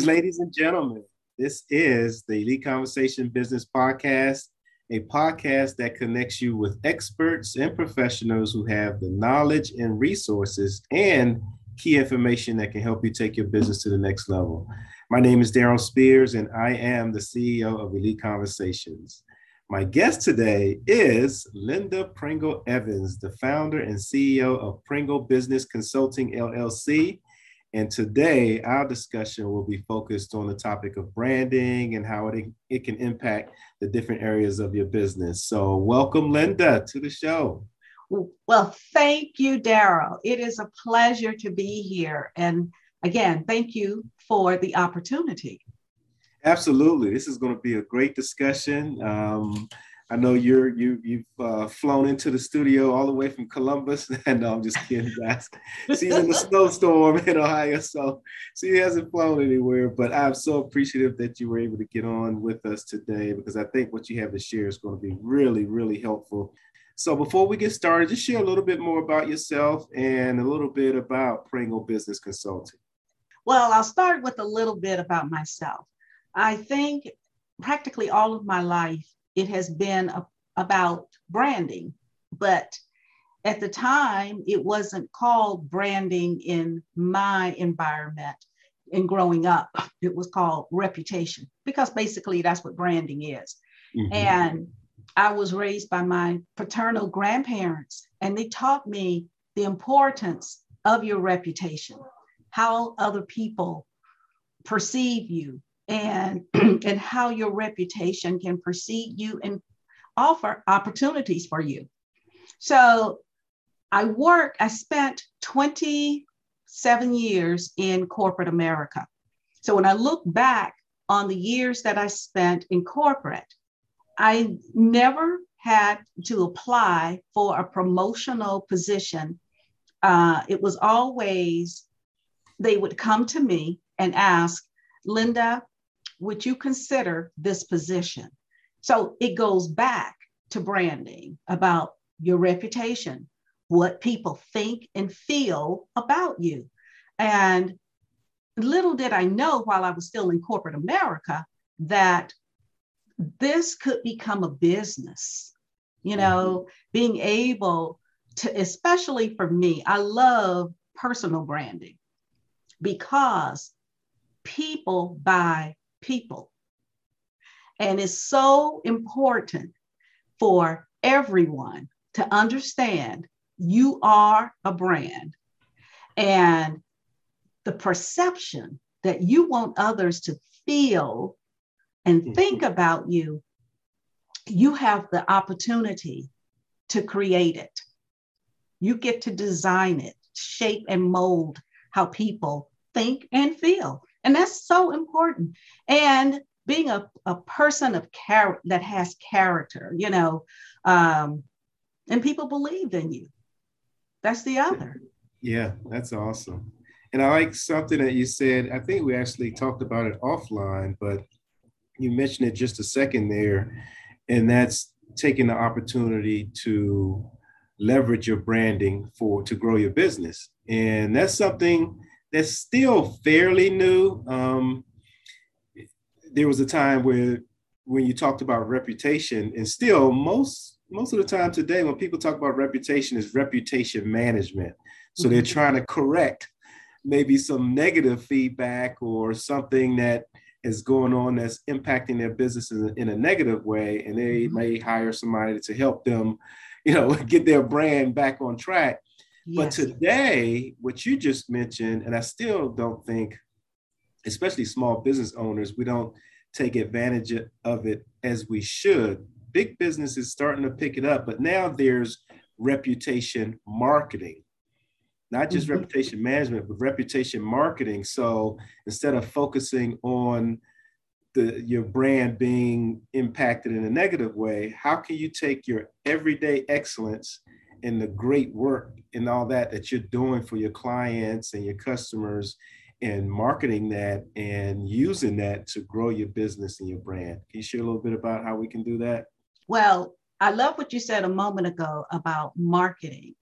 Greetings, ladies and gentlemen. This is the Elite Conversation Business Podcast, a podcast that connects you with experts and professionals who have the knowledge and resources and key information that can help you take your business to the next level. My name is Daryl Spears, and I am the CEO of Elite Conversations. My guest today is Linda Pringle Evans, the founder and CEO of Pringle Business Consulting LLC and today, our discussion will be focused on the topic of branding and how it, it can impact the different areas of your business. So, welcome, Linda, to the show. Well, thank you, Daryl. It is a pleasure to be here. And again, thank you for the opportunity. Absolutely. This is going to be a great discussion. Um, I know you're you you've uh, flown into the studio all the way from Columbus, and no, I'm just kidding, guys. She's in the snowstorm in Ohio, so she hasn't flown anywhere. But I'm so appreciative that you were able to get on with us today because I think what you have to share is going to be really, really helpful. So before we get started, just share a little bit more about yourself and a little bit about Pringle Business Consulting. Well, I'll start with a little bit about myself. I think practically all of my life it has been a, about branding, but at the time it wasn't called branding in my environment in growing up it was called reputation because basically that's what branding is mm-hmm. and i was raised by my paternal grandparents and they taught me the importance of your reputation how other people perceive you and, and how your reputation can precede you and offer opportunities for you. So I work, I spent 27 years in corporate America. So when I look back on the years that I spent in corporate, I never had to apply for a promotional position. Uh, it was always, they would come to me and ask, Linda, would you consider this position? So it goes back to branding about your reputation, what people think and feel about you. And little did I know while I was still in corporate America that this could become a business. You know, mm-hmm. being able to, especially for me, I love personal branding because people buy people. And it's so important for everyone to understand you are a brand and the perception that you want others to feel and mm-hmm. think about you, you have the opportunity to create it. You get to design it, shape and mold how people think and feel. And that's so important. And being a, a person of character that has character, you know, um, and people believe in you. That's the other. Yeah, that's awesome. And I like something that you said. I think we actually talked about it offline, but you mentioned it just a second there. And that's taking the opportunity to leverage your branding for to grow your business. And that's something that's still fairly new. Um, there was a time where when you talked about reputation, and still most most of the time today, when people talk about reputation, is reputation management. So mm-hmm. they're trying to correct maybe some negative feedback or something that is going on that's impacting their business in, in a negative way, and they mm-hmm. may hire somebody to help them, you know, get their brand back on track. But today, what you just mentioned, and I still don't think, especially small business owners, we don't take advantage of it as we should. Big business is starting to pick it up, but now there's reputation marketing, not just mm-hmm. reputation management, but reputation marketing. So instead of focusing on the your brand being impacted in a negative way, how can you take your everyday excellence and the great work and all that that you're doing for your clients and your customers and marketing that and using that to grow your business and your brand. Can you share a little bit about how we can do that? Well, I love what you said a moment ago about marketing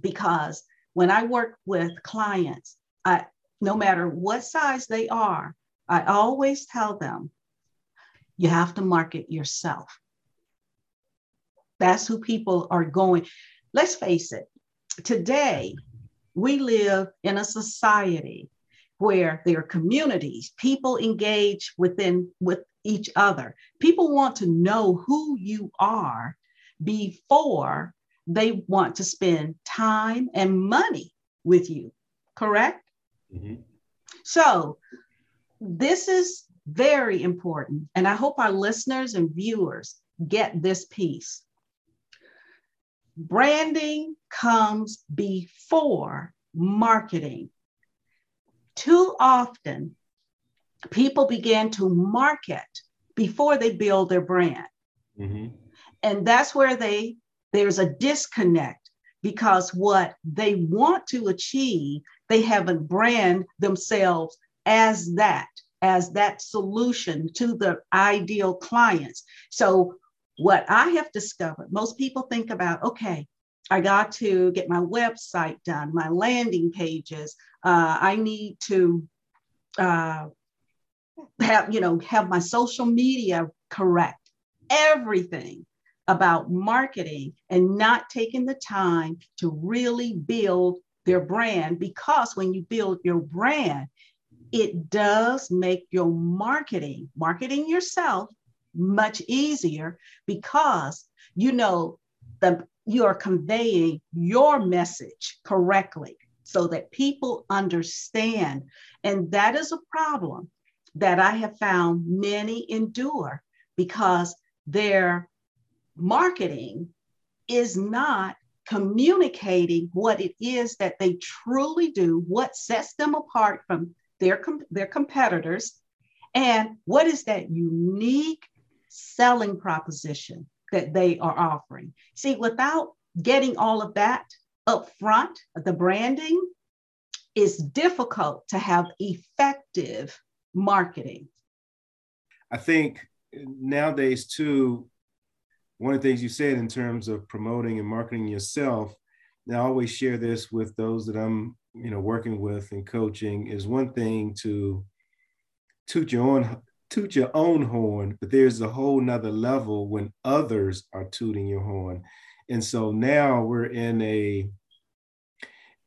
because when I work with clients, I no matter what size they are, I always tell them you have to market yourself. That's who people are going. Let's face it, today we live in a society where there are communities, people engage within with each other. People want to know who you are before they want to spend time and money with you, correct? Mm-hmm. So, this is very important. And I hope our listeners and viewers get this piece. Branding comes before marketing. Too often, people begin to market before they build their brand. Mm-hmm. And that's where they there's a disconnect because what they want to achieve, they haven't brand themselves as that, as that solution to the ideal clients. So what I have discovered, most people think about, okay, I got to get my website done, my landing pages. Uh, I need to uh, have, you know, have my social media correct. Everything about marketing and not taking the time to really build their brand because when you build your brand, it does make your marketing, marketing yourself, much easier because you know the you are conveying your message correctly so that people understand. And that is a problem that I have found many endure because their marketing is not communicating what it is that they truly do, what sets them apart from their, their competitors, and what is that unique selling proposition that they are offering. See, without getting all of that up front, the branding is difficult to have effective marketing. I think nowadays, too, one of the things you said in terms of promoting and marketing yourself, and I always share this with those that I'm, you know, working with and coaching, is one thing to toot your own toot your own horn, but there's a whole nother level when others are tooting your horn. And so now we're in a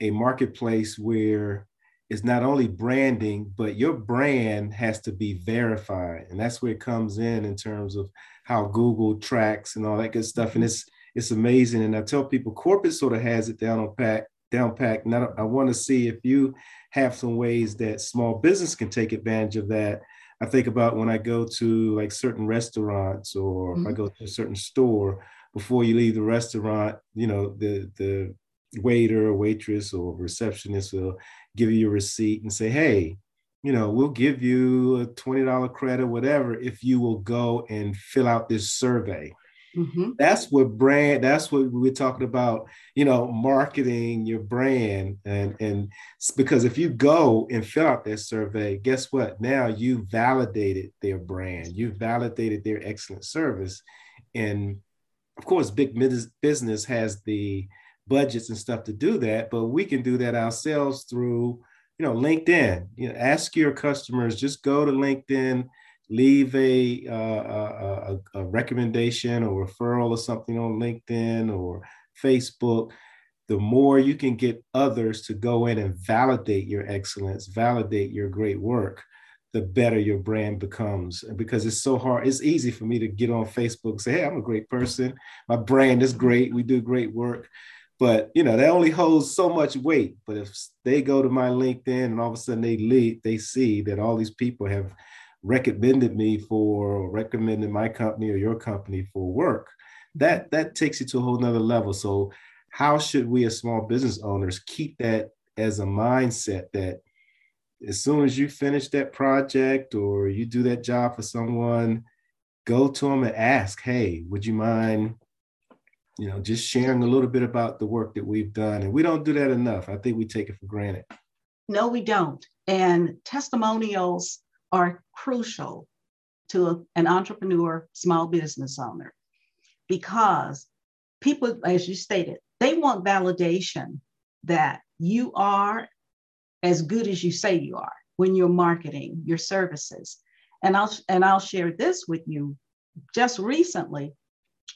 a marketplace where it's not only branding, but your brand has to be verified. And that's where it comes in in terms of how Google tracks and all that good stuff. And it's it's amazing. And I tell people corporate sort of has it down on pack, down pack. Now I want to see if you have some ways that small business can take advantage of that. I think about when I go to like certain restaurants or mm-hmm. if I mm-hmm. go to a certain store, before you leave the restaurant, you know, the the waiter or waitress or receptionist will give you a receipt and say, hey, you know, we'll give you a $20 credit, whatever, if you will go and fill out this survey. Mm-hmm. That's what brand, that's what we're talking about, you know, marketing your brand. And, and because if you go and fill out that survey, guess what? Now you validated their brand, you validated their excellent service. And of course, big business has the budgets and stuff to do that, but we can do that ourselves through you know, LinkedIn. You know, ask your customers. Just go to LinkedIn, leave a, uh, a, a recommendation or referral or something on LinkedIn or Facebook. The more you can get others to go in and validate your excellence, validate your great work, the better your brand becomes. Because it's so hard. It's easy for me to get on Facebook and say, "Hey, I'm a great person. My brand is great. We do great work." But you know, that only holds so much weight. But if they go to my LinkedIn and all of a sudden they lead, they see that all these people have recommended me for or recommended my company or your company for work, that that takes you to a whole nother level. So how should we as small business owners keep that as a mindset that as soon as you finish that project or you do that job for someone, go to them and ask, hey, would you mind you know, just sharing a little bit about the work that we've done. And we don't do that enough. I think we take it for granted. No, we don't. And testimonials are crucial to an entrepreneur, small business owner, because people, as you stated, they want validation that you are as good as you say you are when you're marketing your services. And I'll and I'll share this with you. Just recently,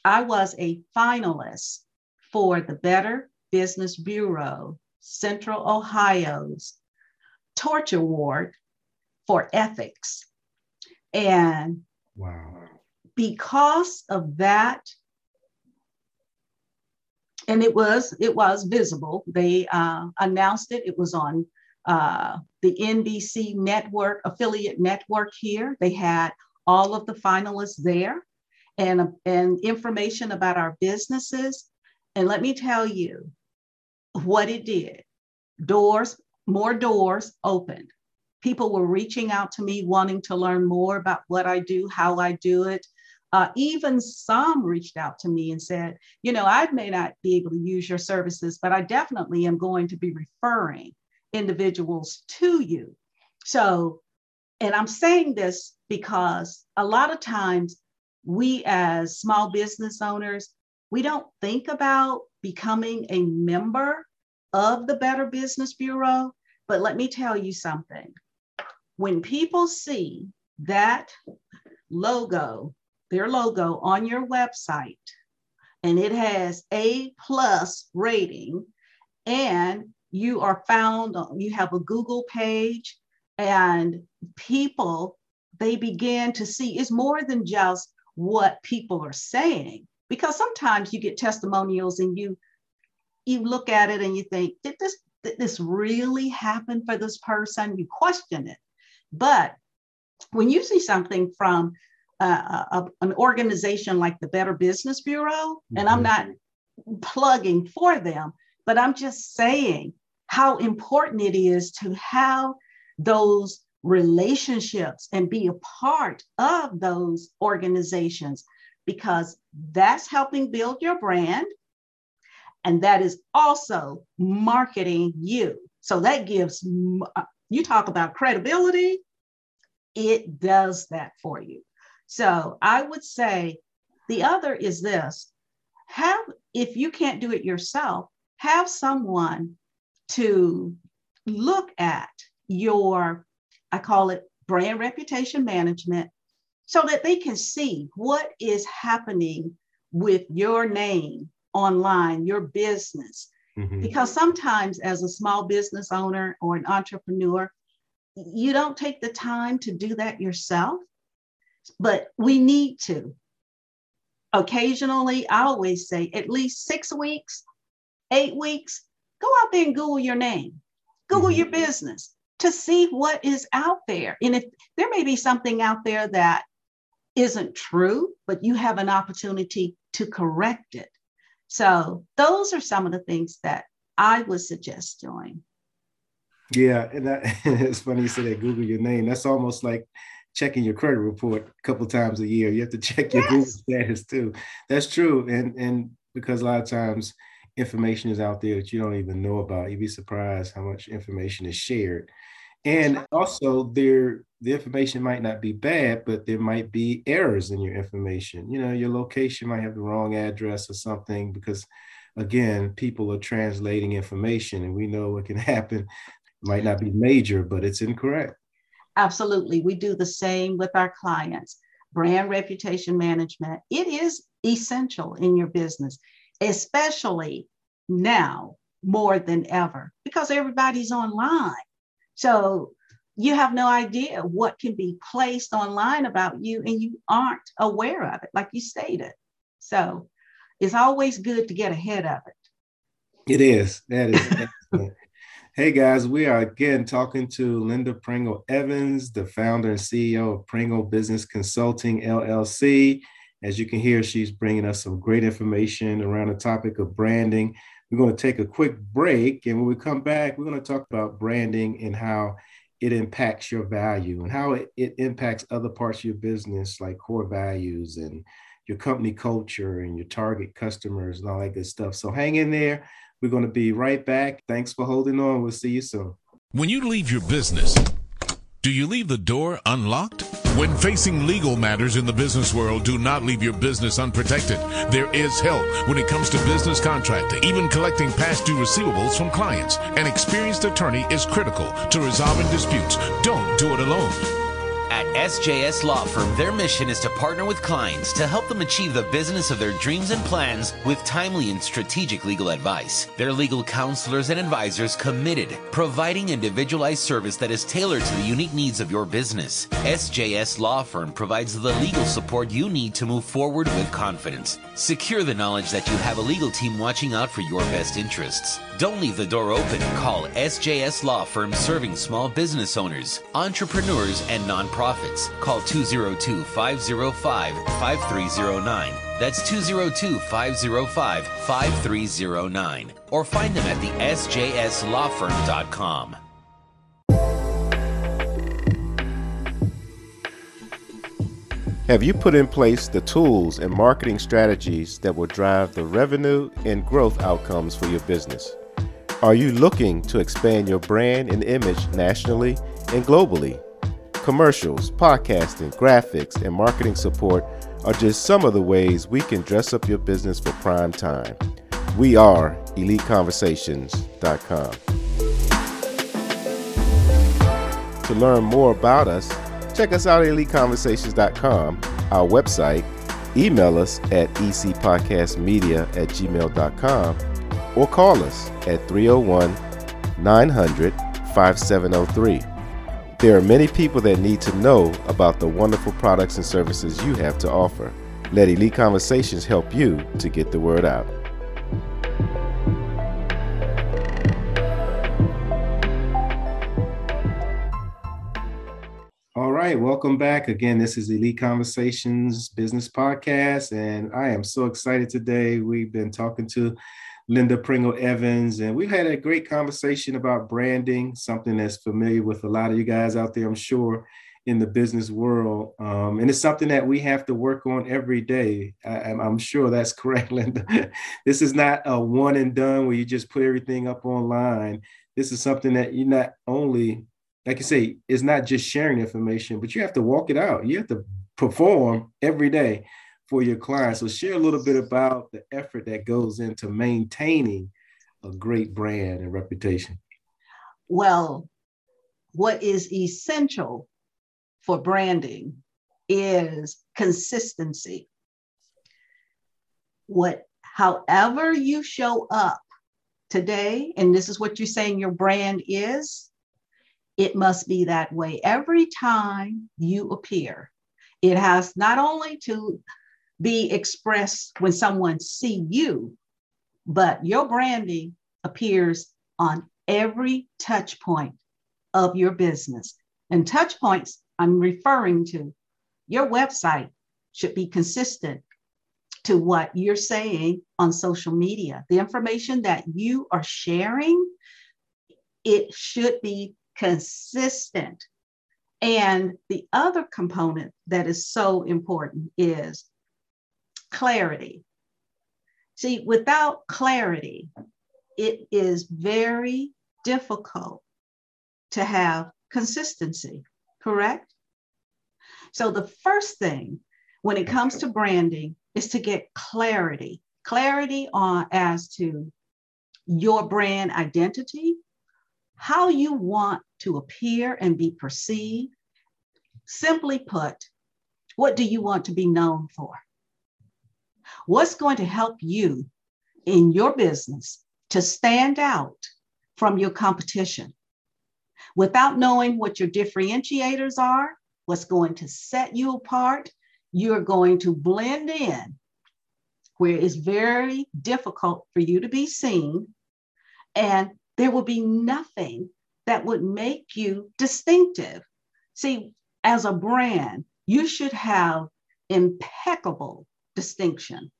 I was a finalist for the Better Business Bureau Central Ohio's Torch Award for ethics. And wow. because of that, and it was it was visible. They uh, announced it. It was on uh, the NBC network affiliate network here. They had all of the finalists there, and and information about our businesses. And let me tell you what it did. Doors, more doors opened. People were reaching out to me wanting to learn more about what I do, how I do it. Uh, even some reached out to me and said, you know, I may not be able to use your services, but I definitely am going to be referring individuals to you. So, and I'm saying this because a lot of times we as small business owners, we don't think about becoming a member of the Better Business Bureau. But let me tell you something. When people see that logo, their logo on your website, and it has a plus rating, and you are found, you have a Google page, and people, they begin to see it's more than just what people are saying. Because sometimes you get testimonials and you you look at it and you think, did this did this really happen for this person? You question it. But when you see something from uh, a, an organization like the Better Business Bureau, mm-hmm. and I'm mm-hmm. not plugging for them, but I'm just saying how important it is to have those relationships and be a part of those organizations because that's helping build your brand and that is also marketing you. So that gives, uh, you talk about credibility, it does that for you. So I would say the other is this have, if you can't do it yourself, have someone to look at your, I call it brand reputation management, so that they can see what is happening with your name online, your business. Mm-hmm. Because sometimes, as a small business owner or an entrepreneur, you don't take the time to do that yourself, but we need to. Occasionally, I always say at least six weeks, eight weeks, go out there and Google your name, Google mm-hmm. your business to see what is out there. And if there may be something out there that isn't true, but you have an opportunity to correct it. So those are some of the things that I would suggest doing. Yeah, and that, it's funny you say that Google your name. That's almost like checking your credit report a couple times a year. You have to check your yes. Google status too. That's true, and and because a lot of times information is out there that you don't even know about. You'd be surprised how much information is shared and also there the information might not be bad but there might be errors in your information. You know your location might have the wrong address or something because again people are translating information and we know what can happen. It might not be major but it's incorrect. Absolutely. We do the same with our clients. Brand reputation management it is essential in your business especially now more than ever because everybody's online so you have no idea what can be placed online about you and you aren't aware of it, like you stated. So it's always good to get ahead of it. It is. That is Hey guys, we are again talking to Linda Pringle Evans, the founder and CEO of Pringle Business Consulting LLC. As you can hear, she's bringing us some great information around the topic of branding we're going to take a quick break. And when we come back, we're going to talk about branding and how it impacts your value and how it, it impacts other parts of your business, like core values and your company culture and your target customers and all that good stuff. So hang in there. We're going to be right back. Thanks for holding on. We'll see you soon. When you leave your business, do you leave the door unlocked? When facing legal matters in the business world, do not leave your business unprotected. There is help when it comes to business contracting, even collecting past due receivables from clients. An experienced attorney is critical to resolving disputes. Don't do it alone. At SJS Law Firm, their mission is to partner with clients to help them achieve the business of their dreams and plans with timely and strategic legal advice. Their legal counselors and advisors committed, providing individualized service that is tailored to the unique needs of your business. SJS Law Firm provides the legal support you need to move forward with confidence. Secure the knowledge that you have a legal team watching out for your best interests. Don't leave the door open. Call SJS Law Firm serving small business owners, entrepreneurs, and nonprofits. Call 202 505 5309. That's 202 505 5309. Or find them at the sjslawfirm.com. Have you put in place the tools and marketing strategies that will drive the revenue and growth outcomes for your business? Are you looking to expand your brand and image nationally and globally? Commercials, podcasting, graphics, and marketing support are just some of the ways we can dress up your business for prime time. We are EliteConversations.com. To learn more about us, check us out at EliteConversations.com, our website, email us at ecpodcastmedia at gmail.com, or call us at 301 900 5703. There are many people that need to know about the wonderful products and services you have to offer. Let Elite Conversations help you to get the word out. All right, welcome back. Again, this is Elite Conversations Business Podcast, and I am so excited today. We've been talking to Linda Pringle Evans, and we've had a great conversation about branding, something that's familiar with a lot of you guys out there, I'm sure, in the business world. Um, and it's something that we have to work on every day. I, am sure that's correct, Linda. this is not a one and done where you just put everything up online. This is something that you not only, like I say, it's not just sharing information, but you have to walk it out. You have to perform every day for your clients. So share a little bit about the effort that goes into maintaining a great brand and reputation. Well, what is essential for branding is consistency. What, however you show up today, and this is what you're saying your brand is, it must be that way every time you appear. It has not only to be expressed when someone see you, but your branding appears on every touch point of your business. And touch points I'm referring to your website should be consistent to what you're saying on social media. The information that you are sharing, it should be consistent. And the other component that is so important is clarity. See, without clarity, it is very difficult to have consistency, correct? So, the first thing when it comes to branding is to get clarity clarity on as to your brand identity, how you want to appear and be perceived. Simply put, what do you want to be known for? What's going to help you in your business to stand out from your competition? Without knowing what your differentiators are, what's going to set you apart, you're going to blend in where it's very difficult for you to be seen. And there will be nothing that would make you distinctive. See, as a brand, you should have impeccable distinction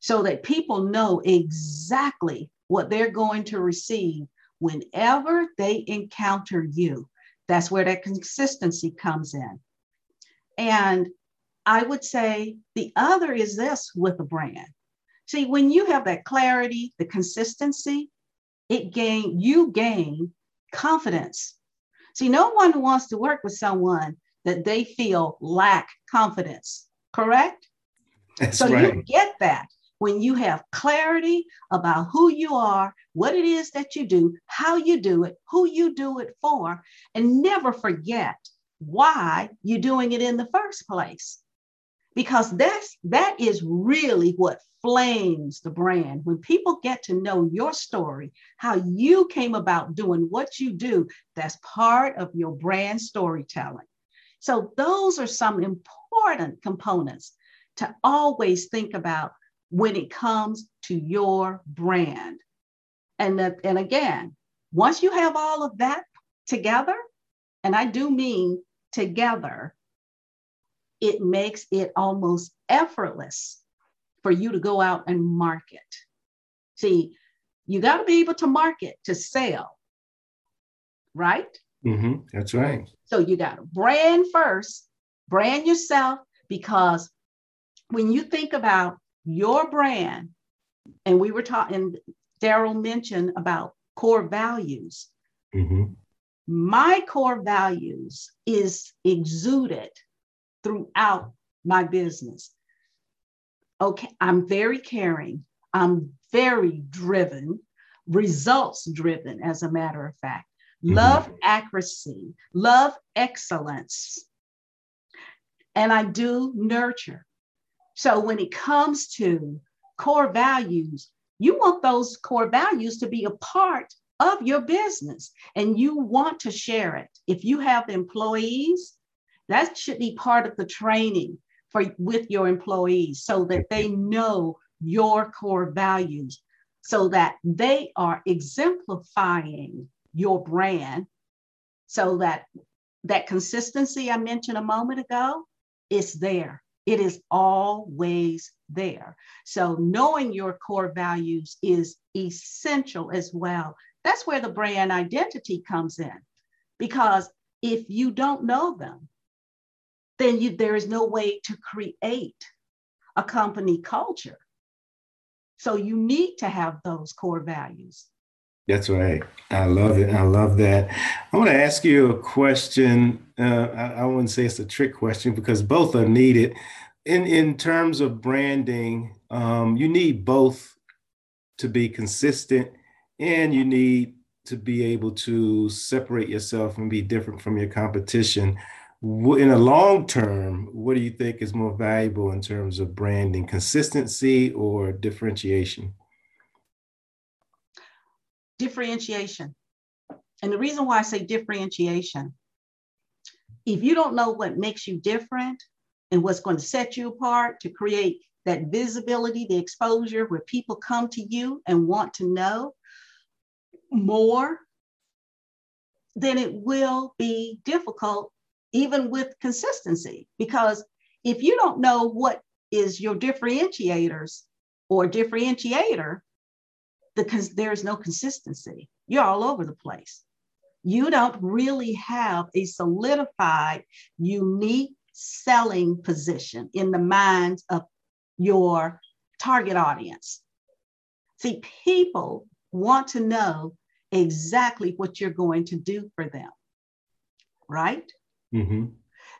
so that people know exactly what they're going to receive whenever they encounter you. That's where that consistency comes in. And I would say the other is this with a brand. See, when you have that clarity, the consistency, it gain you gain confidence. See, no one wants to work with someone that they feel lack confidence, correct? That's so right. you get that when you have clarity about who you are, what it is that you do, how you do it, who you do it for, and never forget why you're doing it in the first place. Because that's that is really what flames the brand. When people get to know your story, how you came about doing what you do, that's part of your brand storytelling. So those are some important components to always think about when it comes to your brand. And that, and again, once you have all of that together, and I do mean together, it makes it almost effortless for you to go out and market. See, you got to be able to market to sell, right? Mm-hmm. That's right. So you got to brand first, brand yourself, because when you think about your brand, and we were talking, Daryl mentioned about core values. Mm-hmm. My core values is exuded throughout my business. Okay, I'm very caring. I'm very driven, results driven, as a matter of fact. Mm-hmm. Love accuracy, love excellence. And I do nurture. So when it comes to core values, you want those core values to be a part of your business and you want to share it. If you have employees, that should be part of the training for with your employees so that they know your core values so that they are exemplifying your brand so that that consistency I mentioned a moment ago is there it is always there. So, knowing your core values is essential as well. That's where the brand identity comes in. Because if you don't know them, then you, there is no way to create a company culture. So, you need to have those core values. That's right. I love it. I love that. I want to ask you a question. Uh, I, I, wouldn't say it's a trick question because both are needed. In in terms of branding, um, you need both to be consistent, and you need to be able to separate yourself and be different from your competition. In a long term, what do you think is more valuable in terms of branding, consistency or differentiation? Differentiation. And the reason why I say differentiation, if you don't know what makes you different and what's going to set you apart to create that visibility, the exposure where people come to you and want to know more, then it will be difficult even with consistency. Because if you don't know what is your differentiators or differentiator, because there's no consistency. You're all over the place. You don't really have a solidified, unique selling position in the minds of your target audience. See, people want to know exactly what you're going to do for them, right? Mm-hmm.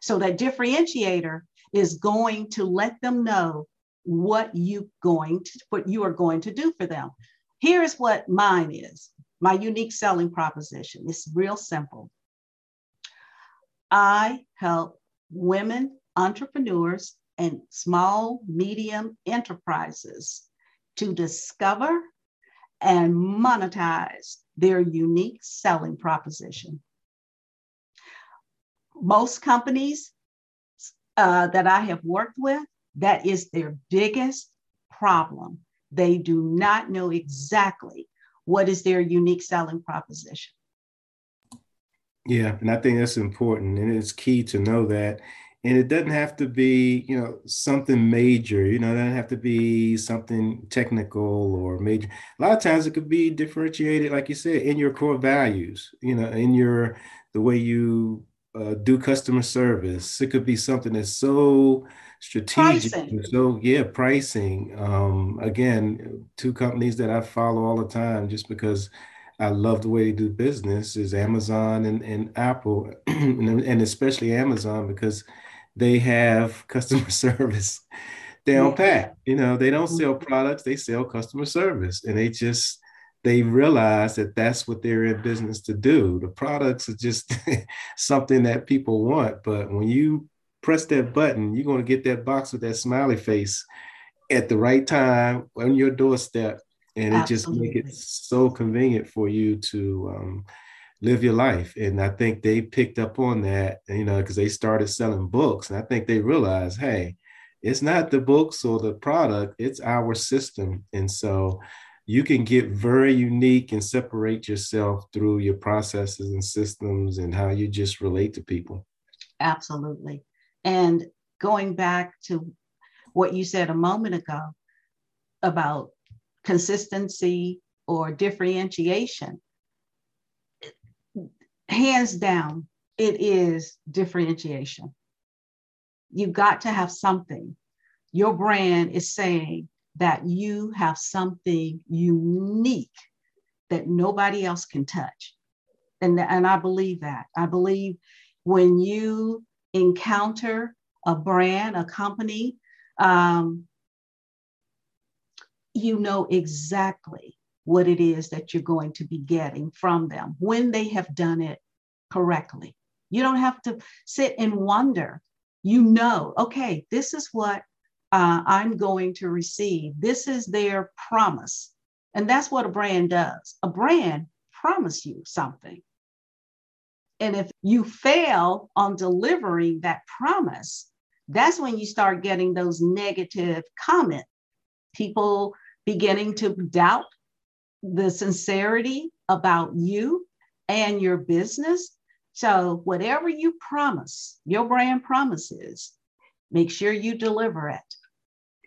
So that differentiator is going to let them know what you going to what you are going to do for them. Here's what mine is my unique selling proposition. It's real simple. I help women entrepreneurs and small, medium enterprises to discover and monetize their unique selling proposition. Most companies uh, that I have worked with, that is their biggest problem they do not know exactly what is their unique selling proposition. Yeah, and I think that's important, and it's key to know that. And it doesn't have to be, you know, something major. You know, it doesn't have to be something technical or major. A lot of times, it could be differentiated, like you said, in your core values. You know, in your the way you uh, do customer service. It could be something that's so strategic. Pricing. So yeah, pricing. Um, again, two companies that I follow all the time, just because I love the way they do business is Amazon and, and Apple, and especially Amazon because they have customer service down pat. You know, they don't sell mm-hmm. products, they sell customer service. And they just, they realize that that's what they're in business to do. The products are just something that people want. But when you press that button, you're going to get that box with that smiley face at the right time on your doorstep. And it Absolutely. just make it so convenient for you to um, live your life. And i think they picked up on that you know because they started selling books. And i think they realized hey it's not the books or the product it's our system. And so you can get very unique and separate yourself through your processes and systems and how you just relate to people. Absolutely and going back to what you said a moment ago about consistency or differentiation. Hands down, it is differentiation. You've got to have something. Your brand is saying that you have something unique that nobody else can touch. And, and I believe that. I believe when you encounter a brand, a company, um, you know exactly what it is that you're going to be getting from them when they have done it correctly. You don't have to sit and wonder. You know, okay, this is what uh, I'm going to receive. This is their promise. And that's what a brand does. A brand promise you something. And if you fail on delivering that promise, that's when you start getting those negative comments. People beginning to doubt the sincerity about you and your business. So, whatever you promise, your brand promises, make sure you deliver it.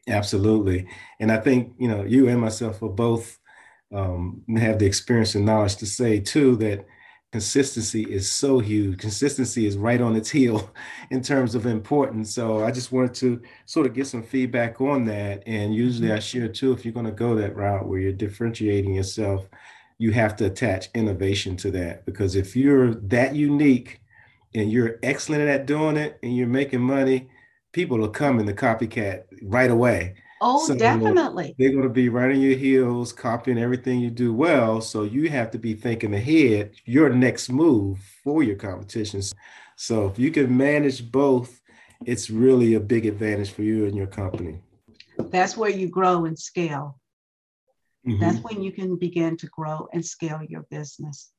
Absolutely. And I think, you know, you and myself will both um, have the experience and knowledge to say, too, that consistency is so huge. Consistency is right on its heel in terms of importance. So I just wanted to sort of get some feedback on that. And usually mm-hmm. I share too, if you're going to go that route where you're differentiating yourself, you have to attach innovation to that. Because if you're that unique and you're excellent at doing it and you're making money, people will come in the copycat right away. Oh, so definitely. They're going to be right on your heels, copying everything you do well. So you have to be thinking ahead your next move for your competitions. So if you can manage both, it's really a big advantage for you and your company. That's where you grow and scale. Mm-hmm. That's when you can begin to grow and scale your business.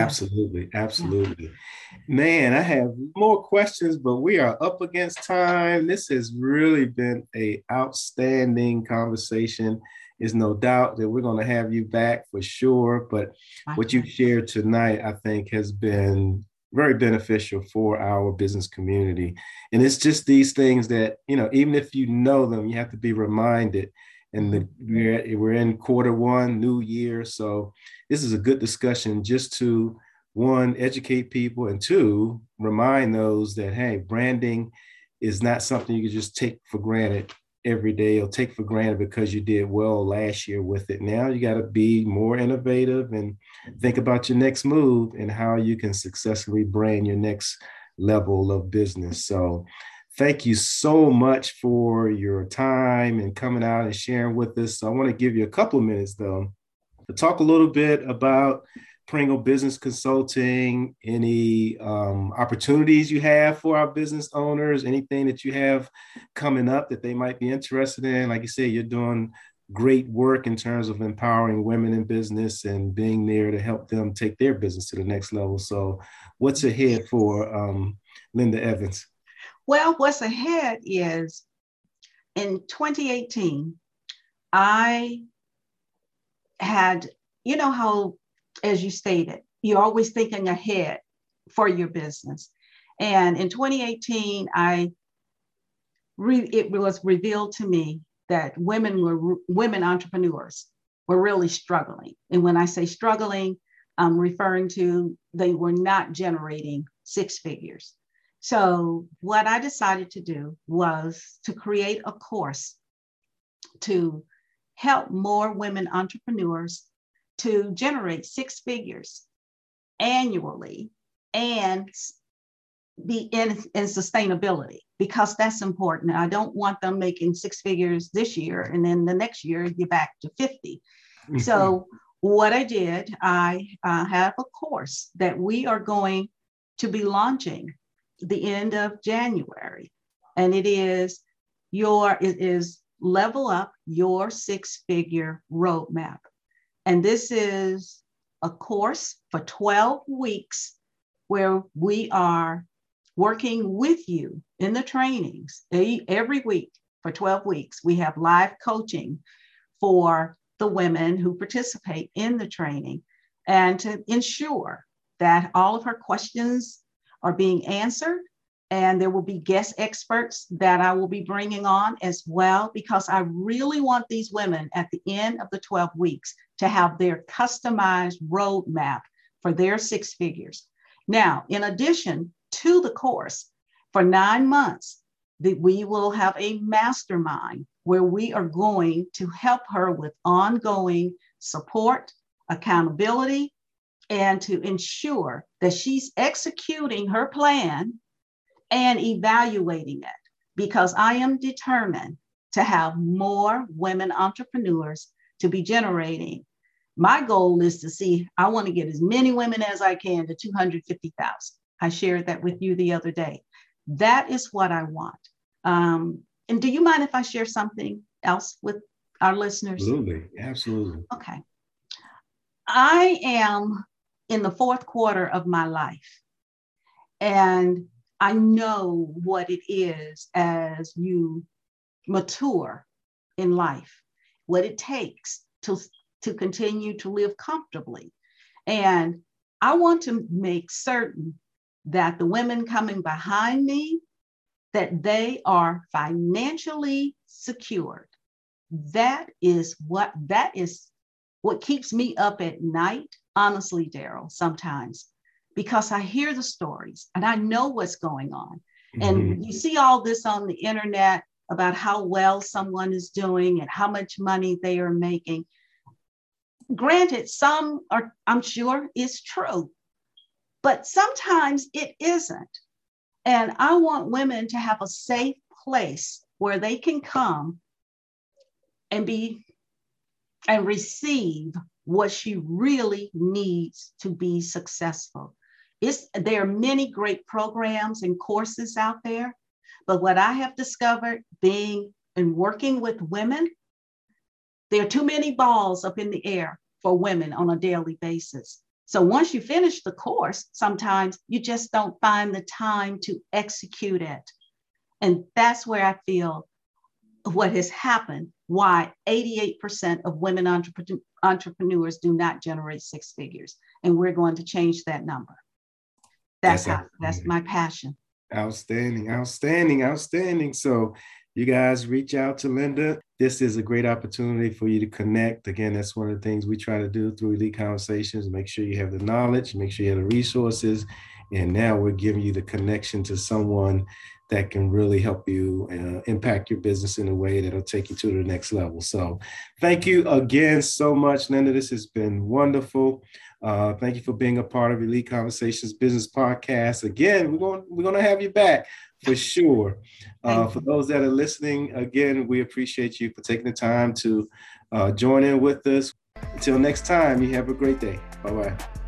Absolutely, absolutely. Man, I have more questions, but we are up against time. This has really been a outstanding conversation. There's no doubt that we're going to have you back for sure. But what you shared tonight, I think, has been very beneficial for our business community. And it's just these things that, you know, even if you know them, you have to be reminded and the, we're, we're in quarter one, new year. So this is a good discussion just to one, educate people, and two, remind those that, hey, branding is not something you can just take for granted every day or take for granted because you did well last year with it. Now you got to be more innovative and think about your next move and how you can successfully brand your next level of business. So thank you so much for your time and coming out and sharing with us. So I want to give you a couple of minutes though to talk a little bit about Pringle Business Consulting, any um, opportunities you have for our business owners, anything that you have coming up that they might be interested in. Like you said, you're doing great work in terms of empowering women in business and being there to help them take their business to the next level. So, what's ahead for um, Linda Evans? Well, what's ahead is in 2018, I had, you know, how, as you stated, you're always thinking ahead for your business. And in 2018, I re- it was revealed to me that women were women entrepreneurs were really struggling. And when I say struggling, I'm referring to they were not generating six figures. So, what I decided to do was to create a course to help more women entrepreneurs to generate six figures annually and be in, in sustainability because that's important. I don't want them making six figures this year and then the next year you're back to 50. so what I did, I uh, have a course that we are going to be launching the end of January. And it is your, it is level up your six figure roadmap. And this is a course for 12 weeks where we are working with you in the trainings every week for 12 weeks. We have live coaching for the women who participate in the training and to ensure that all of her questions are being answered. And there will be guest experts that I will be bringing on as well, because I really want these women at the end of the 12 weeks to have their customized roadmap for their six figures. Now, in addition to the course, for nine months, that we will have a mastermind where we are going to help her with ongoing support, accountability, and to ensure that she's executing her plan and evaluating it. Because I am determined to have more women entrepreneurs to be generating. My goal is to see, I want to get as many women as I can to 250,000. I shared that with you the other day. That is what I want. Um, and do you mind if I share something else with our listeners? Absolutely. Absolutely. Okay. I am in the fourth quarter of my life. And I know what it is as you mature in life, what it takes to, to continue to live comfortably. And I want to make certain that the women coming behind me that they are financially secured. That is what that is what keeps me up at night, honestly, Daryl, sometimes, because I hear the stories and I know what's going on. Mm-hmm. And you see all this on the internet about how well someone is doing and how much money they are making. Granted, some are, I'm sure, is true, but sometimes it isn't. And I want women to have a safe place where they can come and be and receive what she really needs to be successful. It's, there are many great programs and courses out there, but what I have discovered being and working with women, there are too many balls up in the air for women on a daily basis. So once you finish the course, sometimes you just don't find the time to execute it. And that's where I feel what has happened, why 88% of women entrepreneurs do not generate six figures. And we're going to change that number. That's, that's, how, that's my passion. Outstanding, outstanding, outstanding. So you guys reach out to Linda. This is a great opportunity for you to connect. Again, that's one of the things we try to do through Elite Conversations. Make sure you have the knowledge, make sure you have the resources. And now we're giving you the connection to someone that can really help you uh, impact your business in a way that'll take you to the next level. So, thank you again so much, Linda. This has been wonderful. Uh, thank you for being a part of Elite Conversations Business Podcast. Again, we're going we're going to have you back for sure. Uh, for those that are listening, again, we appreciate you for taking the time to uh, join in with us. Until next time, you have a great day. Bye bye.